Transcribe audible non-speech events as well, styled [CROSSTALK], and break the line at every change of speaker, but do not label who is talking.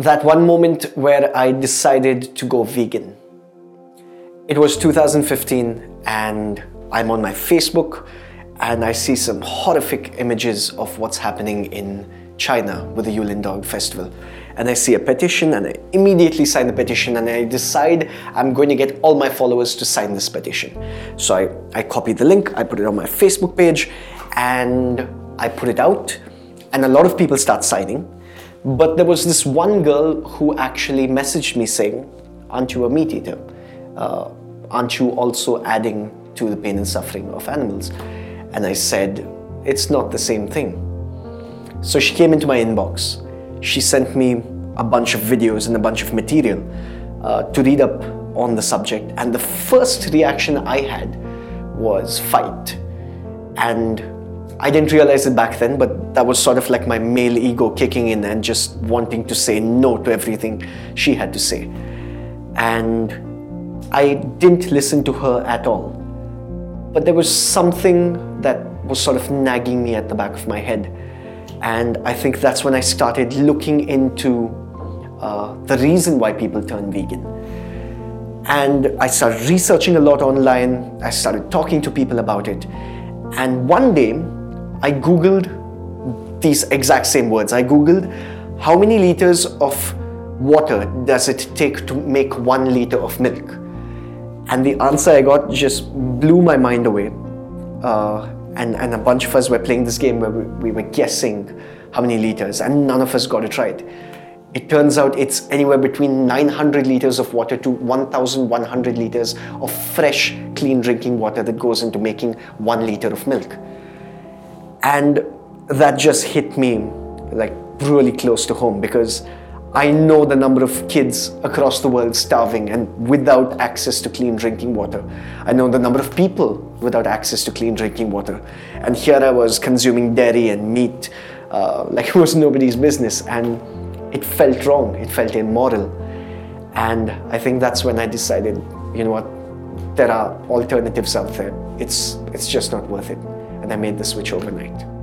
that one moment where I decided to go vegan. It was 2015, and I'm on my Facebook and I see some horrific images of what's happening in China with the Yulin Dog Festival. And I see a petition and I immediately sign the petition and I decide I'm going to get all my followers to sign this petition. So I, I copy the link, I put it on my Facebook page, and I put it out, and a lot of people start signing. But there was this one girl who actually messaged me saying, Aren't you a meat eater? Uh, aren't you also adding to the pain and suffering of animals? And I said, It's not the same thing. So she came into my inbox. She sent me a bunch of videos and a bunch of material uh, to read up on the subject. And the first reaction I had was fight. And I didn't realize it back then, but that was sort of like my male ego kicking in and just wanting to say no to everything she had to say. And I didn't listen to her at all. But there was something that was sort of nagging me at the back of my head. And I think that's when I started looking into uh, the reason why people turn vegan. And I started researching a lot online, I started talking to people about it. And one day, I googled these exact same words. I googled how many liters of water does it take to make one liter of milk? And the answer I got just blew my mind away. Uh, and, and a bunch of us were playing this game where we, we were guessing how many liters, and none of us got it right. It turns out it's anywhere between 900 liters of water to 1,100 liters of fresh, clean drinking water that goes into making one liter of milk. And that just hit me like really close to home because I know the number of kids across the world starving and without access to clean drinking water. I know the number of people without access to clean drinking water. And here I was consuming dairy and meat uh, [LAUGHS] like it was nobody's business. And it felt wrong, it felt immoral. And I think that's when I decided, you know what, there are alternatives out there. It's, it's just not worth it and I made the switch overnight.